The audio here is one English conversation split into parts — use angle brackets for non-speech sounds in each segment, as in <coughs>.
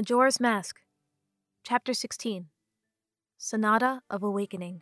Majora's Mask, Chapter 16 Sonata of Awakening.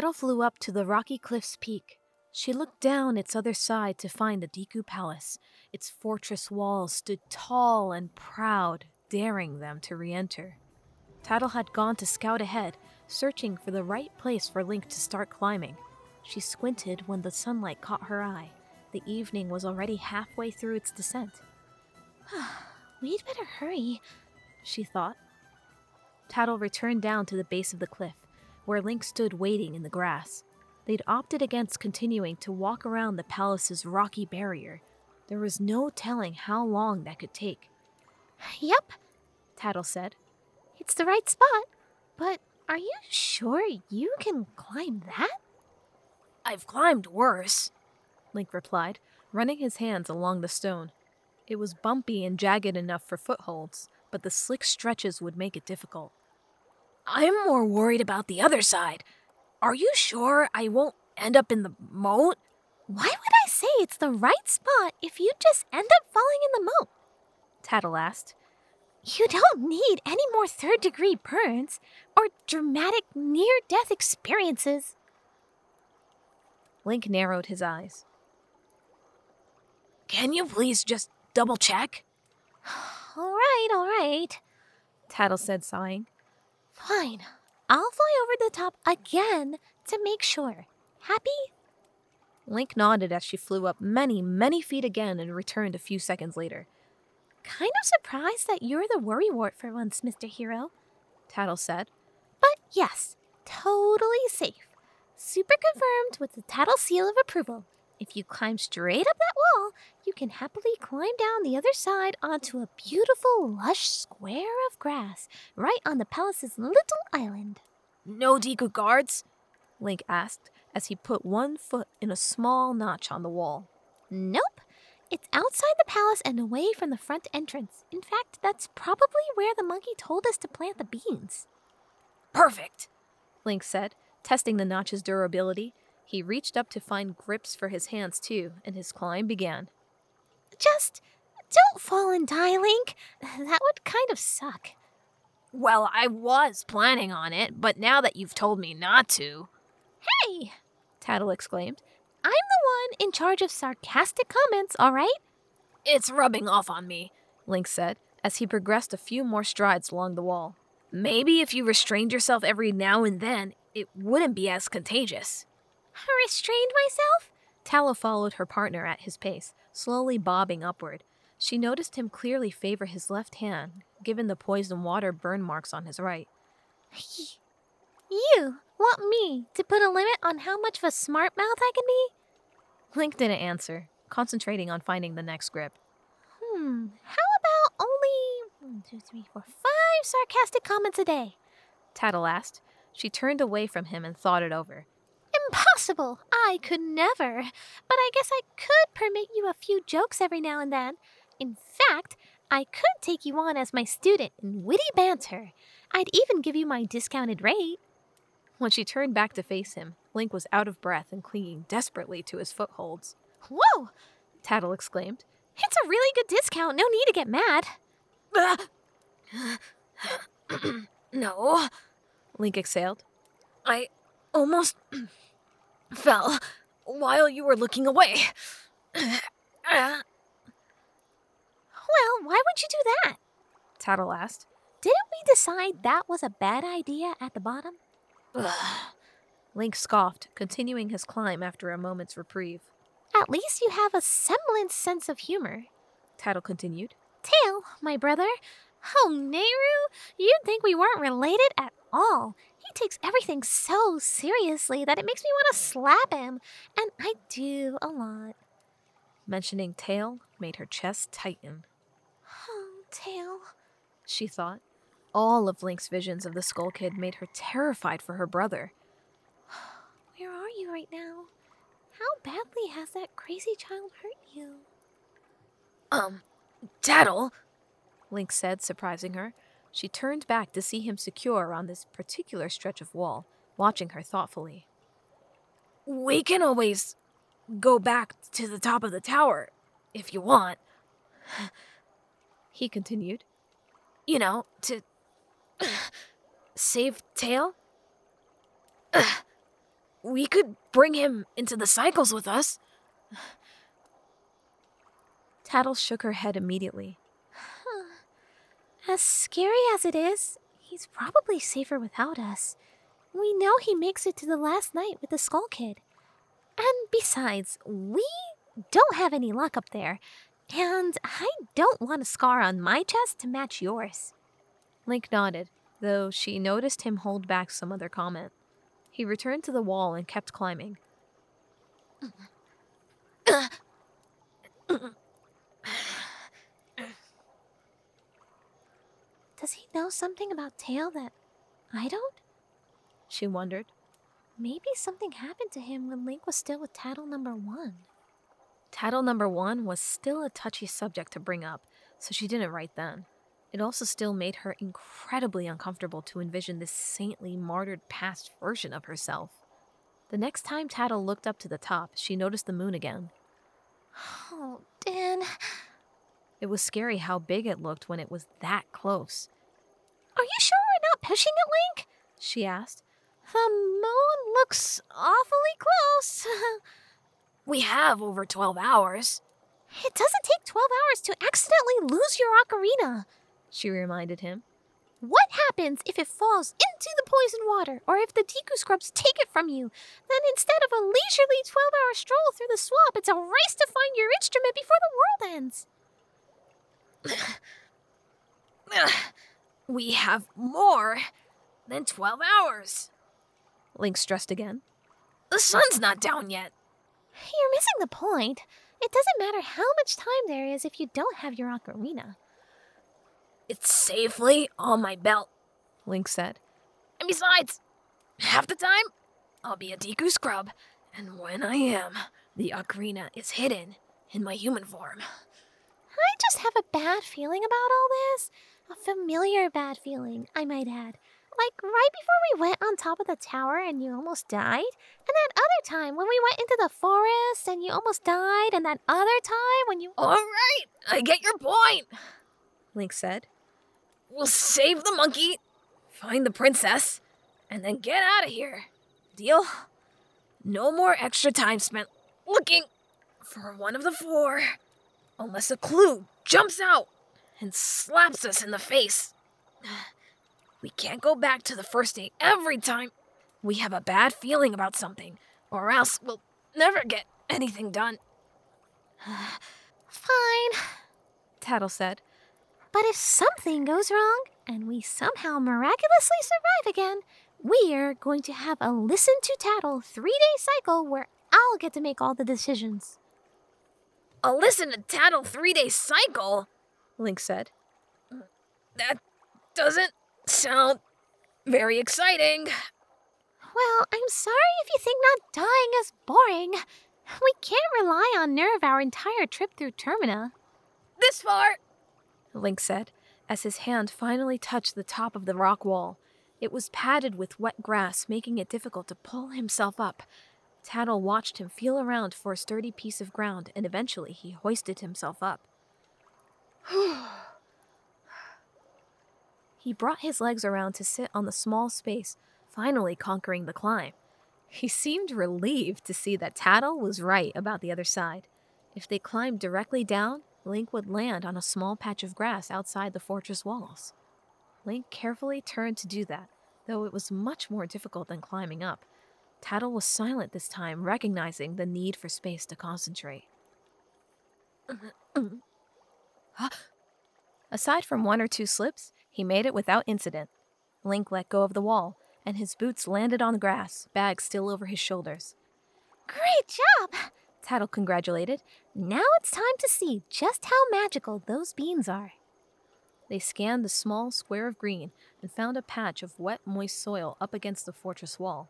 Tattle flew up to the rocky cliff's peak. She looked down its other side to find the Deku Palace. Its fortress walls stood tall and proud, daring them to re enter. Tattle had gone to scout ahead, searching for the right place for Link to start climbing. She squinted when the sunlight caught her eye. The evening was already halfway through its descent. <sighs> We'd better hurry. She thought. Tattle returned down to the base of the cliff, where Link stood waiting in the grass. They'd opted against continuing to walk around the palace's rocky barrier. There was no telling how long that could take. Yep, Tattle said. it's the right spot. But are you sure you can climb that? I've climbed worse, Link replied, running his hands along the stone. It was bumpy and jagged enough for footholds, but the slick stretches would make it difficult. I'm more worried about the other side. Are you sure I won't end up in the moat? Why would I say it's the right spot if you just end up falling in the moat? Tattle asked. You don't need any more third degree burns or dramatic near death experiences. Link narrowed his eyes. Can you please just double check? <sighs> All right, all right. Tattle said, sighing. Fine. I'll fly over the top again to make sure. Happy? Link nodded as she flew up many, many feet again and returned a few seconds later. Kind of surprised that you're the worrywart for once, Mr. Hero. Tattle said. But yes, totally safe. Super confirmed with the Tattle seal of approval. If you climb straight up that wall, you can happily climb down the other side onto a beautiful, lush square of grass right on the palace's little island. No Deku guards? Link asked as he put one foot in a small notch on the wall. Nope. It's outside the palace and away from the front entrance. In fact, that's probably where the monkey told us to plant the beans. Perfect, Link said, testing the notch's durability. He reached up to find grips for his hands too, and his climb began. Just don't fall and die, Link. That would kind of suck. Well, I was planning on it, but now that you've told me not to. Hey! Tattle exclaimed. I'm the one in charge of sarcastic comments, all right? It's rubbing off on me, Link said, as he progressed a few more strides along the wall. Maybe if you restrained yourself every now and then, it wouldn't be as contagious. Restrained myself? Tattle followed her partner at his pace, slowly bobbing upward. She noticed him clearly favor his left hand, given the poison water burn marks on his right. You want me to put a limit on how much of a smart mouth I can be? Link didn't answer, concentrating on finding the next grip. Hmm, how about only one, two, three, four, five sarcastic comments a day? Tattle asked. She turned away from him and thought it over. Impossible! I could never. But I guess I could permit you a few jokes every now and then. In fact, I could take you on as my student in witty banter. I'd even give you my discounted rate. When she turned back to face him, Link was out of breath and clinging desperately to his footholds. Whoa! Tattle exclaimed. It's a really good discount. No need to get mad. <coughs> no, Link exhaled. I almost fell while you were looking away. Well, why would you do that? Tattle asked. Didn't we decide that was a bad idea at the bottom? <sighs> Link scoffed, continuing his climb after a moment's reprieve. At least you have a semblance sense of humor. Tattle continued. Tail, my brother. Oh, Nayru, you'd think we weren't related at all. He takes everything so seriously that it makes me want to slap him. And I do a lot. Mentioning Tail made her chest tighten. Oh, Tail. She thought. All of Link's visions of the Skull Kid made her terrified for her brother. <sighs> Where are you right now? how badly has that crazy child hurt you? Um, Tattle, Link said, surprising her. She turned back to see him secure on this particular stretch of wall, watching her thoughtfully. We can always go back to the top of the tower if you want, he continued. You know, to save Tail. we could bring him into the cycles with us. Tattle shook her head immediately. As scary as it is, he's probably safer without us. We know he makes it to the last night with the Skull Kid. And besides, we don't have any luck up there, and I don't want a scar on my chest to match yours. Link nodded, though she noticed him hold back some other comment. He returned to the wall and kept climbing. Does he know something about Tail that I don't? She wondered. Maybe something happened to him when Link was still with Tattle number one. Tattle number one was still a touchy subject to bring up, so she didn't write then. It also still made her incredibly uncomfortable to envision this saintly, martyred past version of herself. The next time Tattle looked up to the top, she noticed the moon again. Oh, Din. It was scary how big it looked when it was that close. Are you sure we're not pushing it, Link? She asked. The moon looks awfully close. <laughs> we have over 12 hours. It doesn't take 12 hours to accidentally lose your ocarina, she reminded him. What happens if it falls into the poison water, or if the Deku Scrubs take it from you? Then instead of a leisurely 12 hour stroll through the swamp, it's a race to find your instrument before the world ends. <sighs> we have more than 12 hours. Link stressed again. The sun's not down yet. You're missing the point. It doesn't matter how much time there is if you don't have your ocarina. It's safely on my belt, Link said. And besides, half the time, I'll be a Deku scrub, and when I am, the ocarina is hidden in my human form. I just have a bad feeling about all this. A familiar bad feeling, I might add. Like right before we went on top of the tower and you almost died, and that other time when we went into the forest and you almost died, and that other time when you. All right, I get your point, Link said. We'll save the monkey, find the princess, and then get out of here. Deal? No more extra time spent looking for one of the four, unless a clue jumps out and slaps us in the face. We can't go back to the first date every time we have a bad feeling about something, or else we'll never get anything done. <sighs> Fine, Tattle said. But if something goes wrong and we somehow miraculously survive again, we're going to have a listen to tattle three day cycle where I'll get to make all the decisions. A listen to tattle three day cycle? Link said. That doesn't sound very exciting. Well, I'm sorry if you think not dying is boring. We can't rely on Nerve our entire trip through Termina. This far, Link said, as his hand finally touched the top of the rock wall. It was padded with wet grass, making it difficult to pull himself up. Tattle watched him feel around for a sturdy piece of ground, and eventually he hoisted himself up. <sighs> he brought his legs around to sit on the small space, finally conquering the climb. He seemed relieved to see that Tattle was right about the other side. If they climbed directly down, Link would land on a small patch of grass outside the fortress walls. Link carefully turned to do that, though it was much more difficult than climbing up. Tattle was silent this time, recognizing the need for space to concentrate. <clears throat> Aside from one or two slips, he made it without incident. Link let go of the wall, and his boots landed on the grass, bag still over his shoulders. Great job! Tattle congratulated. Now it's time to see just how magical those beans are. They scanned the small square of green and found a patch of wet, moist soil up against the fortress wall.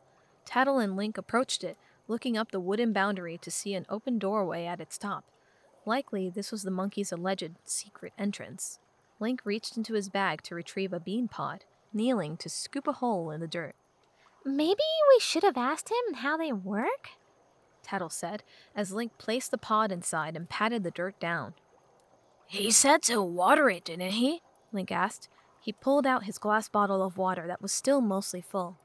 Tattle and Link approached it, looking up the wooden boundary to see an open doorway at its top. Likely, this was the monkey's alleged secret entrance. Link reached into his bag to retrieve a bean pod, kneeling to scoop a hole in the dirt. Maybe we should have asked him how they work? Tattle said, as Link placed the pod inside and patted the dirt down. He said to water it, didn't he? Link asked. He pulled out his glass bottle of water that was still mostly full.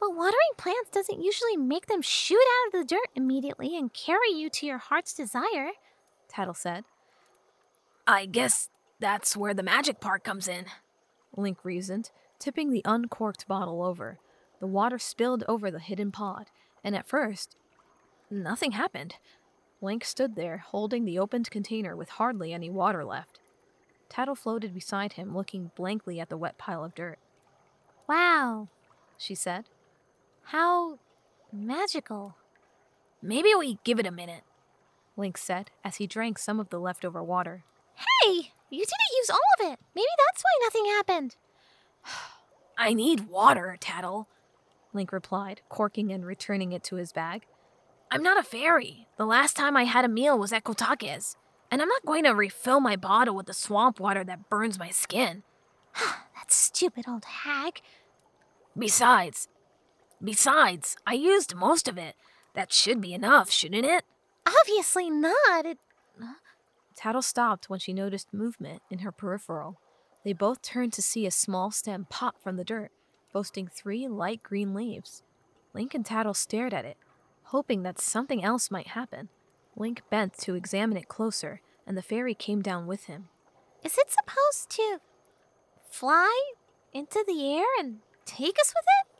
But watering plants doesn't usually make them shoot out of the dirt immediately and carry you to your heart's desire, Tattle said. I guess that's where the magic part comes in, Link reasoned, tipping the uncorked bottle over. The water spilled over the hidden pod, and at first, nothing happened. Link stood there, holding the opened container with hardly any water left. Tattle floated beside him, looking blankly at the wet pile of dirt. Wow, she said. How magical. Maybe we give it a minute, Link said as he drank some of the leftover water. Hey, you didn't use all of it. Maybe that's why nothing happened. <sighs> I need water, Tattle, Link replied, corking and returning it to his bag. I'm not a fairy. The last time I had a meal was at Kotake's, and I'm not going to refill my bottle with the swamp water that burns my skin. <sighs> that stupid old hag. Besides, besides, I used most of it. That should be enough, shouldn't it? Obviously not. It. Tattle stopped when she noticed movement in her peripheral. They both turned to see a small stem pop from the dirt, boasting three light green leaves. Link and Tattle stared at it, hoping that something else might happen. Link bent to examine it closer, and the fairy came down with him. Is it supposed to fly into the air and take us with it?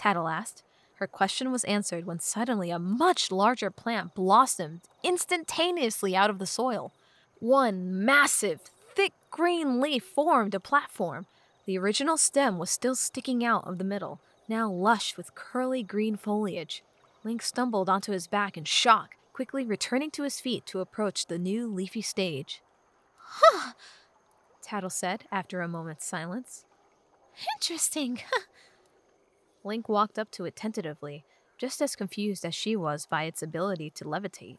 Tattle asked. Her question was answered when suddenly a much larger plant blossomed instantaneously out of the soil. One massive, thick green leaf formed a platform. The original stem was still sticking out of the middle, now lush with curly green foliage. Link stumbled onto his back in shock, quickly returning to his feet to approach the new leafy stage. Huh, Tattle said after a moment's silence. Interesting. Link walked up to it tentatively, just as confused as she was by its ability to levitate.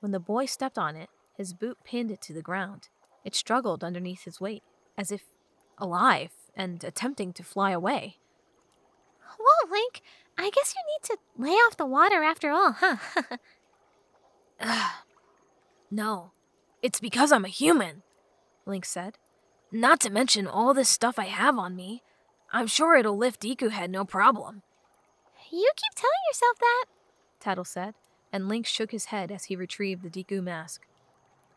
When the boy stepped on it, his boot pinned it to the ground. It struggled underneath his weight, as if alive and attempting to fly away. Whoa, Link, I guess you need to lay off the water after all, huh? <sighs> no, it's because I'm a human, Link said. Not to mention all this stuff I have on me. I'm sure it'll lift Deku head no problem. You keep telling yourself that, Tattle said, and Link shook his head as he retrieved the Deku mask.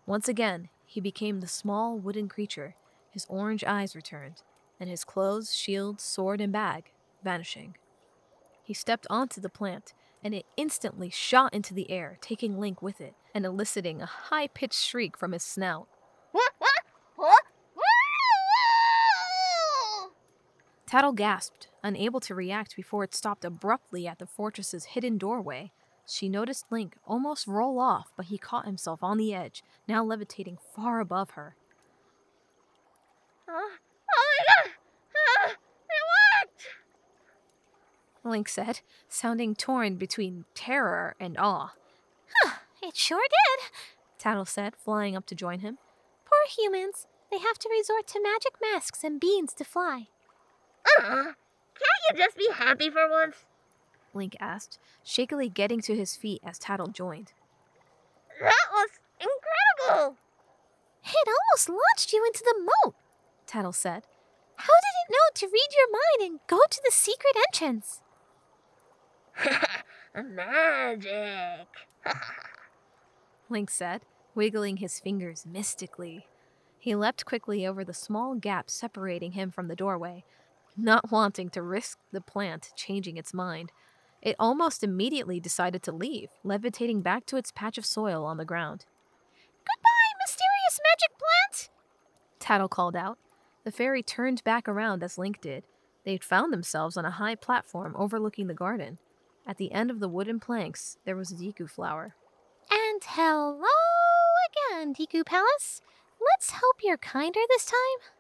Once again, he became the small wooden creature, his orange eyes returned, and his clothes, shield, sword, and bag vanishing. He stepped onto the plant, and it instantly shot into the air, taking Link with it and eliciting a high pitched shriek from his snout. Tattle gasped, unable to react before it stopped abruptly at the fortress's hidden doorway. She noticed Link almost roll off, but he caught himself on the edge, now levitating far above her. Uh, oh my god! Uh, it worked! Link said, sounding torn between terror and awe. Huh, it sure did, Tattle said, flying up to join him. Poor humans. They have to resort to magic masks and beans to fly. Can't you just be happy for once? Link asked, shakily getting to his feet as Tattle joined. That was incredible! It almost launched you into the moat, Tattle said. How did it know to read your mind and go to the secret entrance? <laughs> Magic! <laughs> Link said, wiggling his fingers mystically. He leapt quickly over the small gap separating him from the doorway, not wanting to risk the plant changing its mind. It almost immediately decided to leave, levitating back to its patch of soil on the ground. Goodbye, mysterious magic plant! Tattle called out. The fairy turned back around as Link did. They had found themselves on a high platform overlooking the garden. At the end of the wooden planks, there was a Deku flower. And hello again, Deku Palace. Let's hope you're kinder this time.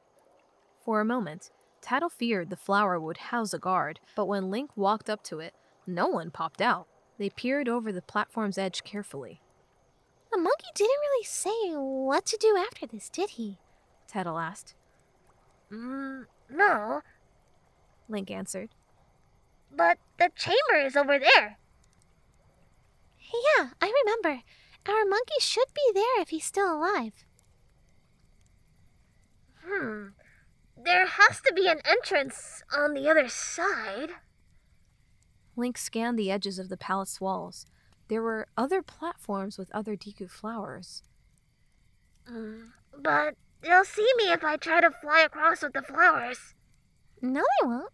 For a moment, Tattle feared the flower would house a guard, but when Link walked up to it, no one popped out. They peered over the platform's edge carefully. The monkey didn't really say what to do after this, did he? Tattle asked. Mm, no, Link answered. but the chamber is over there. Yeah, I remember. Our monkey should be there if he's still alive. Hmm. There has to be an entrance on the other side. Link scanned the edges of the palace walls. There were other platforms with other Deku flowers. Mm, but they'll see me if I try to fly across with the flowers. No, they won't.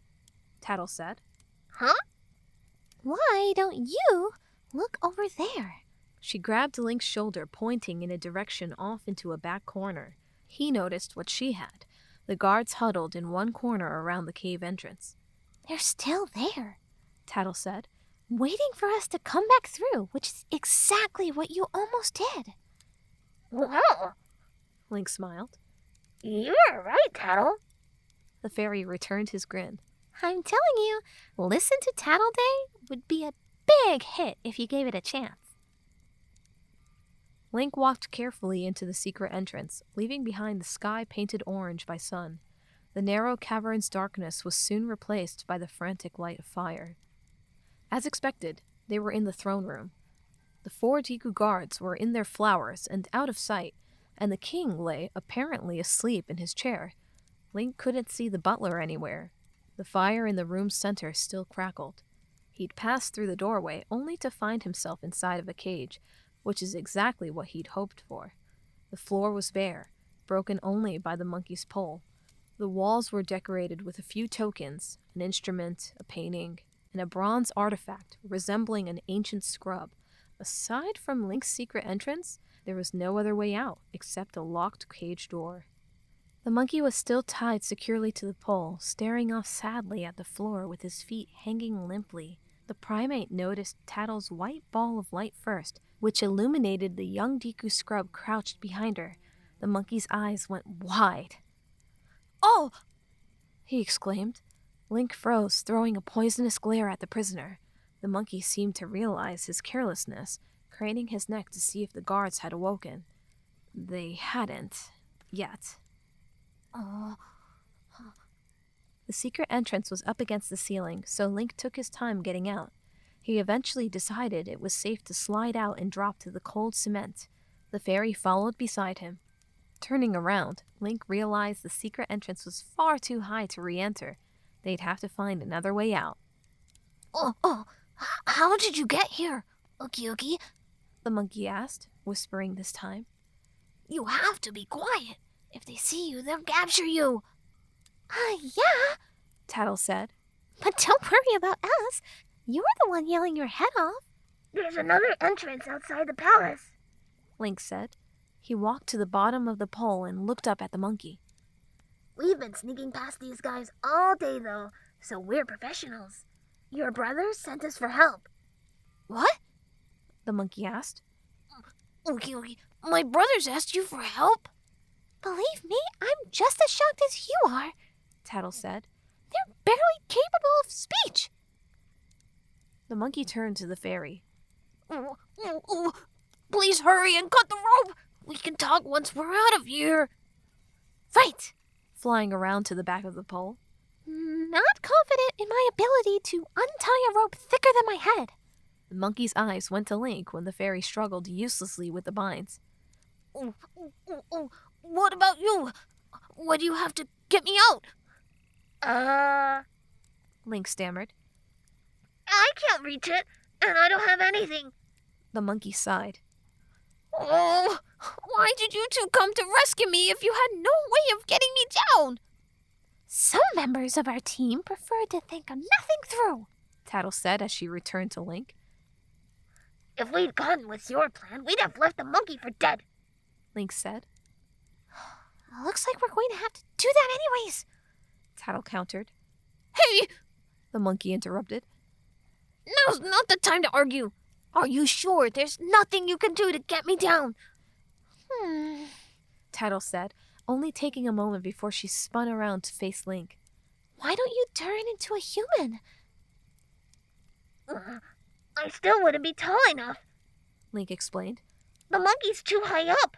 Tattle said. Huh? Why don't you look over there? She grabbed Link's shoulder, pointing in a direction off into a back corner. He noticed what she had. The guards huddled in one corner around the cave entrance. They're still there, Tattle said. waiting for us to come back through, which is exactly what you almost did. Well, Link smiled. You are right, Tattle. The fairy returned his grin. I'm telling you, Listen to Tattle Day would be a big hit if you gave it a chance. Link walked carefully into the secret entrance, leaving behind the sky painted orange by sun. The narrow cavern's darkness was soon replaced by the frantic light of fire. As expected, they were in the throne room. The four Deku guards were in their flowers and out of sight, and the king lay apparently asleep in his chair. Link couldn't see the butler anywhere. The fire in the room's center still crackled. He'd passed through the doorway only to find himself inside of a cage, which is exactly what he'd hoped for. The floor was bare, broken only by the monkey's pole. The walls were decorated with a few tokens an instrument, a painting, and a bronze artifact resembling an ancient scrub. Aside from Link's secret entrance, there was no other way out except a locked cage door. The monkey was still tied securely to the pole, staring off sadly at the floor with his feet hanging limply. The primate noticed Tattle's white ball of light first, which illuminated the young Deku scrub crouched behind her. The monkey's eyes went wide. Oh! he exclaimed. Link froze, throwing a poisonous glare at the prisoner. The monkey seemed to realize his carelessness, craning his neck to see if the guards had awoken. They hadn't. Yet. Oh, The secret entrance was up against the ceiling, so Link took his time getting out. He eventually decided it was safe to slide out and drop to the cold cement. The fairy followed beside him. Turning around, Link realized the secret entrance was far too high to re enter. They'd have to find another way out. oh, oh! How did you get here, Ookie Ookie? The monkey asked, whispering this time. You have to be quiet. If they see you, they'll capture you. Ah, yeah, Tattle said. but don't worry about us. You're the one yelling your head off. There's another entrance outside the palace. Link said. He walked to the bottom of the pole and looked up at the monkey. We've been sneaking past these guys all day, though, so we're professionals. Your brothers sent us for help. What? The monkey asked. Ookie Ookie, my brothers asked you for help. Believe me, I'm just as shocked as you are. Tattle said. They're barely capable of speech. The monkey turned to the fairy. Oh, oh, oh. Please hurry and cut the rope. We can talk once we're out of here. Right. flying around to the back of the pole. Not confident in my ability to untie a rope thicker than my head. The monkey's eyes went to Link when the fairy struggled uselessly with the binds. Oh, oh, oh. What about you? Why do you have to get me out? Uh, Link stammered. I can't reach it, and I don't have anything. The monkey sighed. Oh, why did you two come to rescue me if you had no way of getting me down? Some members of our team preferred to think of nothing through. Tattle said as she returned to Link. If we'd gone with your plan, we'd have left the monkey for dead. Link said. <sighs> Looks like we're going to have to do that anyways. Tattle countered. Hey, The monkey interrupted. Now's not the time to argue. Are you sure there's nothing you can do to get me down? Hmm. Tattle said, only taking a moment before she spun around to face Link. Why don't you turn into a human? Uh, I still wouldn't be tall enough. Link explained. The monkey's too high up.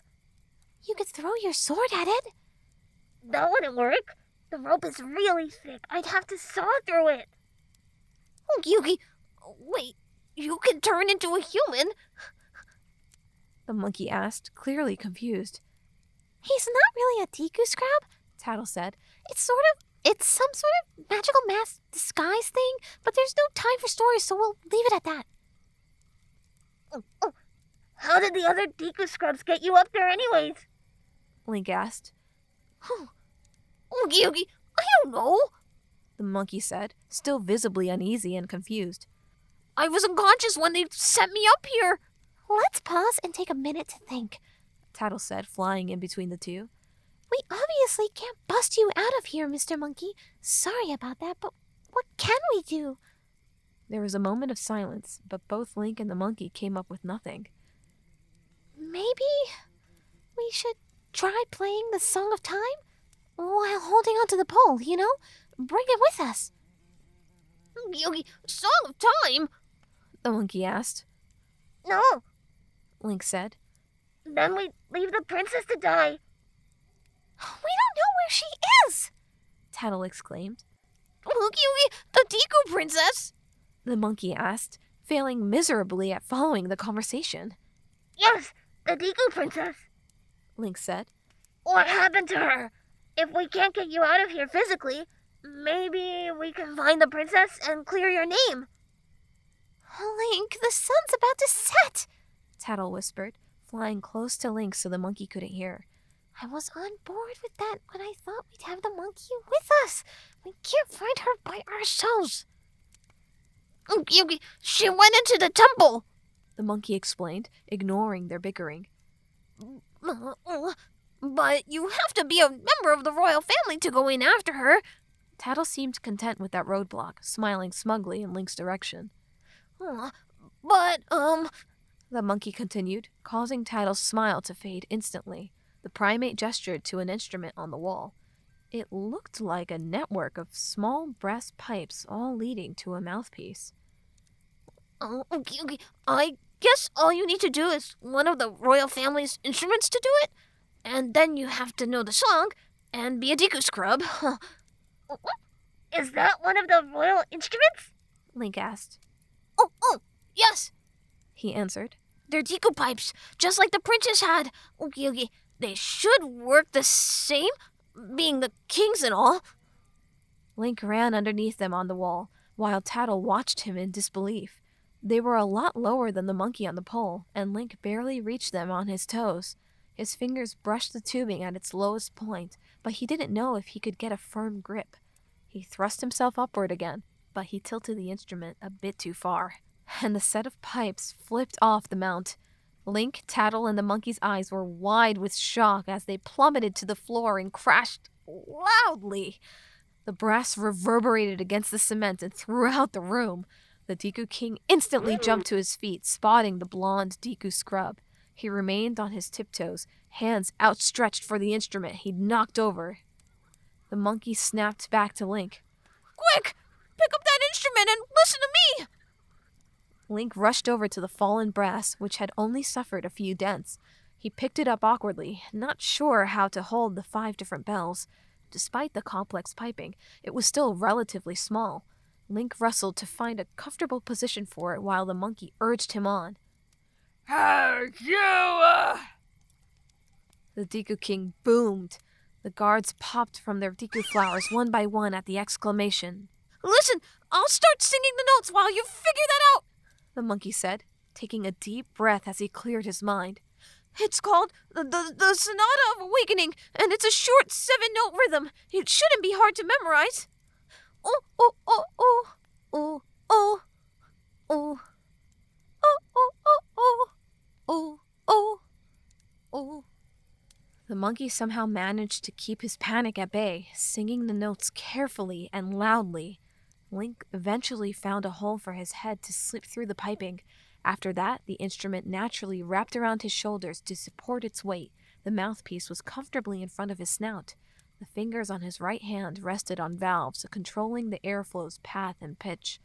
You could throw your sword at it. That wouldn't work. The rope is really thick. I'd have to saw through it. Oh, Yugi, wait, you can turn into a human? The monkey asked, clearly confused. He's not really a Deku scrub, Tattle said. It's sort of it's some sort of magical mask disguise thing, but there's no time for stories, so we'll leave it at that. Oh, oh. How did the other Deku scrubs get you up there anyways? Link asked. Oh, Oogie Oogie, I don't know, the monkey said, still visibly uneasy and confused. I was unconscious when they sent me up here. Let's pause and take a minute to think, Tattle said, flying in between the two. We obviously can't bust you out of here, Mr. Monkey. Sorry about that, but what can we do? There was a moment of silence, but both Link and the monkey came up with nothing. Maybe we should try playing the Song of Time while holding onto the pole, you know? Bring it with us. Yogi, Song of Time? The monkey asked. No, Link said. Then we leave the princess to die. <gasps> We don't know where she is! Tattle exclaimed. Oogie, the Deku princess! The monkey asked, failing miserably at following the conversation. Yes, the Deku princess, Link said. What happened to her? If we can't get you out of here physically, maybe we can find the princess and clear your name. Link, the sun's about to set, Tattle whispered, flying close to Link so the monkey couldn't hear. I was on board with that when I thought we'd have the monkey with us. We can't find her by ourselves. She went into the temple, the monkey explained, ignoring their bickering. But you have to be a member of the royal family to go in after her. Tattle seemed content with that roadblock, smiling smugly in Link's direction. <laughs> But, um, the monkey continued, causing Tattle's smile to fade instantly. The primate gestured to an instrument on the wall. It looked like a network of small brass pipes all leading to a mouthpiece. Oh, okay, okay. I guess all you need to do is one of the royal family's instruments to do it, and then you have to know the song and be a Deku scrub. <laughs> Is that one of the royal instruments? Link asked. Oh, oh, yes, he answered. They're Deku pipes, just like the princess had. Okay, okay. They should work the same, being the kings and all. Link ran underneath them on the wall, while Tattle watched him in disbelief. They were a lot lower than the monkey on the pole, and Link barely reached them on his toes. His fingers brushed the tubing at its lowest point, but he didn't know if he could get a firm grip. He thrust himself upward again, but he tilted the instrument a bit too far, and the set of pipes flipped off the mount. Link, Tattle, and the monkey's eyes were wide with shock as they plummeted to the floor and crashed loudly. The brass reverberated against the cement and throughout the room. The Deku King instantly jumped to his feet, spotting the blonde Deku scrub. He remained on his tiptoes, hands outstretched for the instrument he'd knocked over. The monkey snapped back to Link. Quick! Pick up that instrument and listen to me! Link rushed over to the fallen brass, which had only suffered a few dents. He picked it up awkwardly, not sure how to hold the five different bells. Despite the complex piping, it was still relatively small. Link rustled to find a comfortable position for it while the monkey urged him on. Hey, you! Uh... The Deku King boomed. The guards popped from their Deku flowers one by one at the exclamation. Listen, I'll start singing the notes while you figure that out the monkey said, taking a deep breath as he cleared his mind. It's called the, the, the Sonata of Awakening, and it's a short seven note rhythm. It shouldn't be hard to memorize. Oh, oh, oh, oh, oh, oh, oh, oh, oh, oh, oh, oh, oh, oh. The monkey somehow managed to keep his panic at bay, singing the notes carefully and loudly. Link eventually found a hole for his head to slip through the piping. After that, the instrument naturally wrapped around his shoulders to support its weight. The mouthpiece was comfortably in front of his snout. The fingers on his right hand rested on valves controlling the airflow's path and pitch.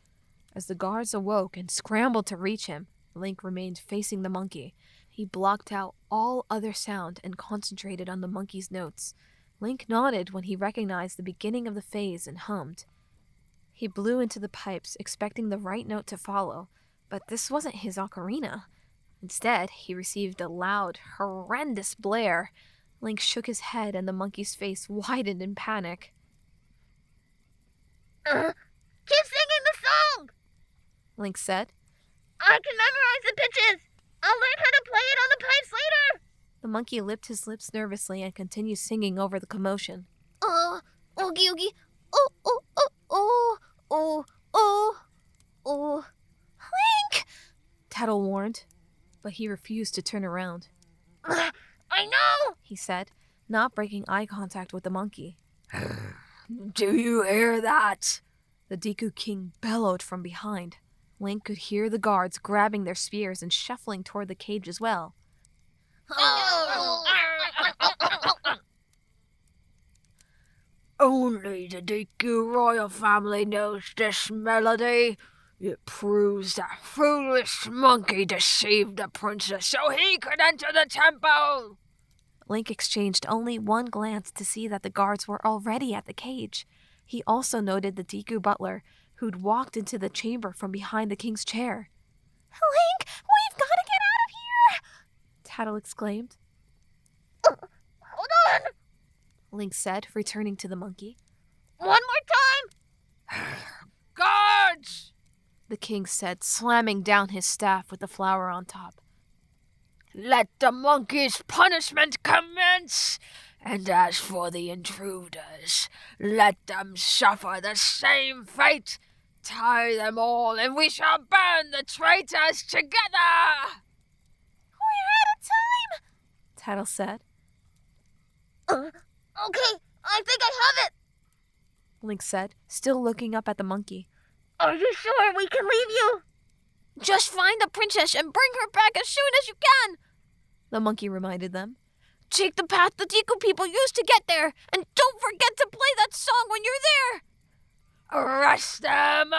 As the guards awoke and scrambled to reach him, Link remained facing the monkey. He blocked out all other sound and concentrated on the monkey's notes. Link nodded when he recognized the beginning of the phase and hummed. He blew into the pipes, expecting the right note to follow, but this wasn't his ocarina. Instead, he received a loud, horrendous blare. Link shook his head and the monkey's face widened in panic. Uh, keep singing the song! Link said. I can memorize the pitches! I'll learn how to play it on the pipes later! The monkey lipped his lips nervously and continued singing over the commotion. Oh, oogie oogie. Oh, oh, oh, oh, oh, oh, oh. Link! Tattle warned, but he refused to turn around. I know! He said, not breaking eye contact with the monkey. <sighs> Do you hear that? The Deku King bellowed from behind. Link could hear the guards grabbing their spears and shuffling toward the cage as well. <laughs> Only the Deku royal family knows this melody. It proves that foolish monkey deceived the princess so he could enter the temple. Link exchanged only one glance to see that the guards were already at the cage. He also noted the Deku butler, who'd walked into the chamber from behind the king's chair. Link, we've got to get out of here! Tattle exclaimed. Hold on! Link said, returning to the monkey. One more time! Guards! The king said, slamming down his staff with the flower on top. Let the monkey's punishment commence! And as for the intruders, let them suffer the same fate. Tie them all, and we shall burn the traitors together! We're out of time! Tattle said. Uh, okay, I think I have it! Link said, still looking up at the monkey. Are you sure we can leave you? Just find the princess and bring her back as soon as you can! The monkey reminded them. Take the path the Deku people used to get there, and don't forget to play that song when you're there! Arrest them!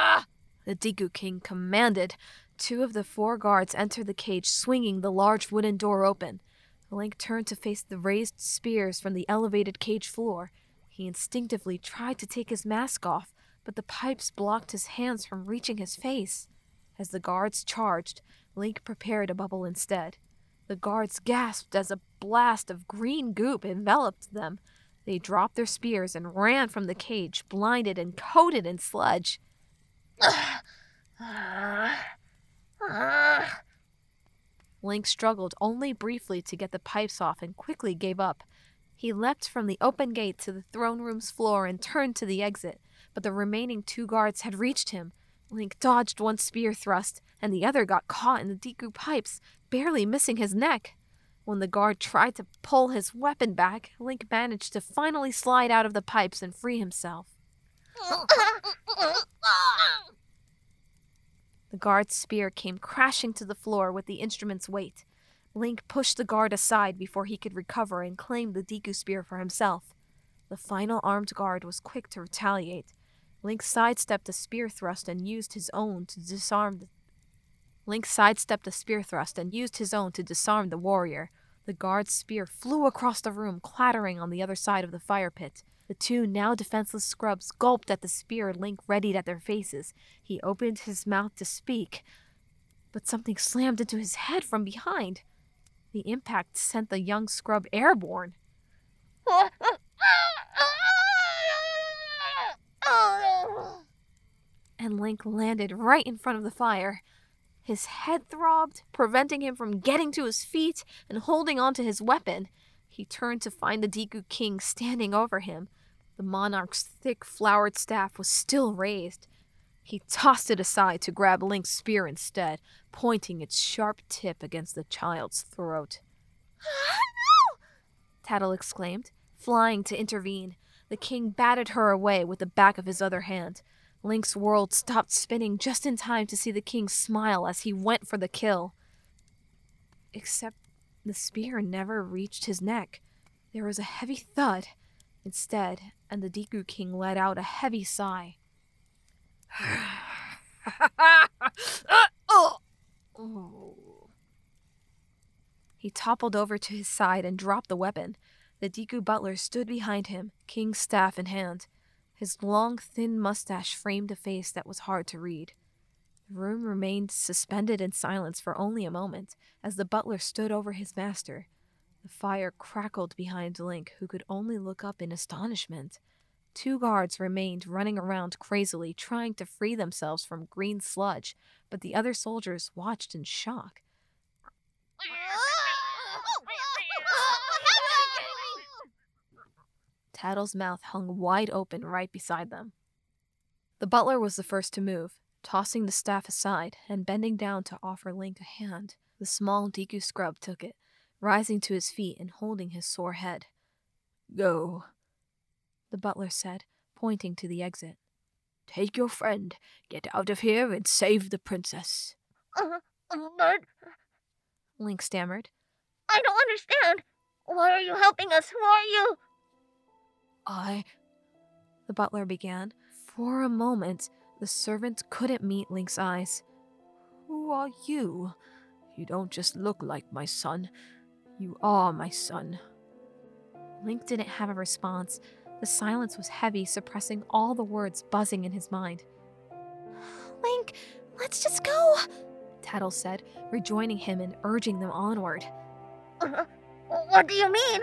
The Deku King commanded. Two of the four guards entered the cage, swinging the large wooden door open. Link turned to face the raised spears from the elevated cage floor. He instinctively tried to take his mask off, but the pipes blocked his hands from reaching his face. As the guards charged, Link prepared a bubble instead. The guards gasped as a blast of green goop enveloped them. They dropped their spears and ran from the cage, blinded and coated in sludge. Link struggled only briefly to get the pipes off and quickly gave up. He leapt from the open gate to the throne room's floor and turned to the exit, but the remaining two guards had reached him. Link dodged one spear thrust, and the other got caught in the Deku pipes, barely missing his neck. When the guard tried to pull his weapon back, Link managed to finally slide out of the pipes and free himself. The guard's spear came crashing to the floor with the instrument's weight. Link pushed the guard aside before he could recover and claim the Deku spear for himself. The final armed guard was quick to retaliate. Link sidestepped a spear thrust and used his own to disarm the Link sidestepped a spear thrust and used his own to disarm the warrior. The guard's spear flew across the room, clattering on the other side of the fire pit. The two now defenseless scrubs gulped at the spear Link readied at their faces. He opened his mouth to speak, but something slammed into his head from behind. The impact sent the young scrub airborne. <laughs> <laughs> And Link landed right in front of the fire. His head throbbed, preventing him from getting to his feet and holding onto his weapon. He turned to find the Deku King standing over him. The monarch's thick flowered staff was still raised. He tossed it aside to grab Link's spear instead, pointing its sharp tip against the child's throat. <laughs> Ah, no! Tattle exclaimed, flying to intervene. The king batted her away with the back of his other hand. Link's world stopped spinning just in time to see the king smile as he went for the kill. Except the spear never reached his neck. There was a heavy thud instead, and the Deku King let out a heavy sigh. <laughs> He toppled over to his side and dropped the weapon. The Deku butler stood behind him, king's staff in hand. His long, thin mustache framed a face that was hard to read. The room remained suspended in silence for only a moment as the butler stood over his master. The fire crackled behind Link, who could only look up in astonishment. Two guards remained running around crazily, trying to free themselves from green sludge, but the other soldiers watched in shock. Tattle's mouth hung wide open right beside them. The butler was the first to move, tossing the staff aside and bending down to offer Link a hand. The small Deku scrub took it, rising to his feet and holding his sore head. Go, the butler said, pointing to the exit. Take your friend, get out of here, and save the princess. Uh, but Link stammered. I don't understand. Why are you helping us? Who are you? I. The butler began. For a moment, the servant couldn't meet Link's eyes. Who are you? You don't just look like my son. You are my son. Link didn't have a response. The silence was heavy, suppressing all the words buzzing in his mind. <sighs> Link, let's just go, Tattle said, rejoining him and urging them onward. Uh, what do you mean?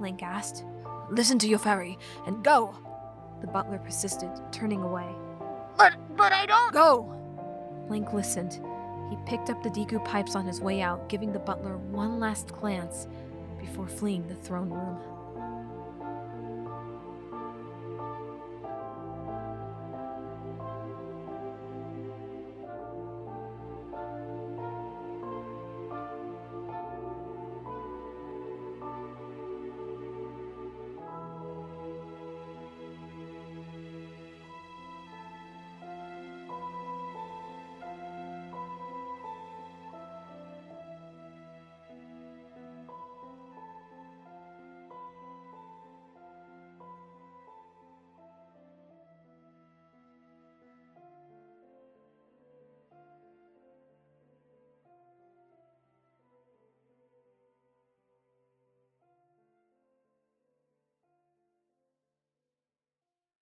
Link asked. Listen to your fairy and go. The butler persisted, turning away. But but I don't Go. Link listened. He picked up the Deku pipes on his way out, giving the butler one last glance before fleeing the throne room.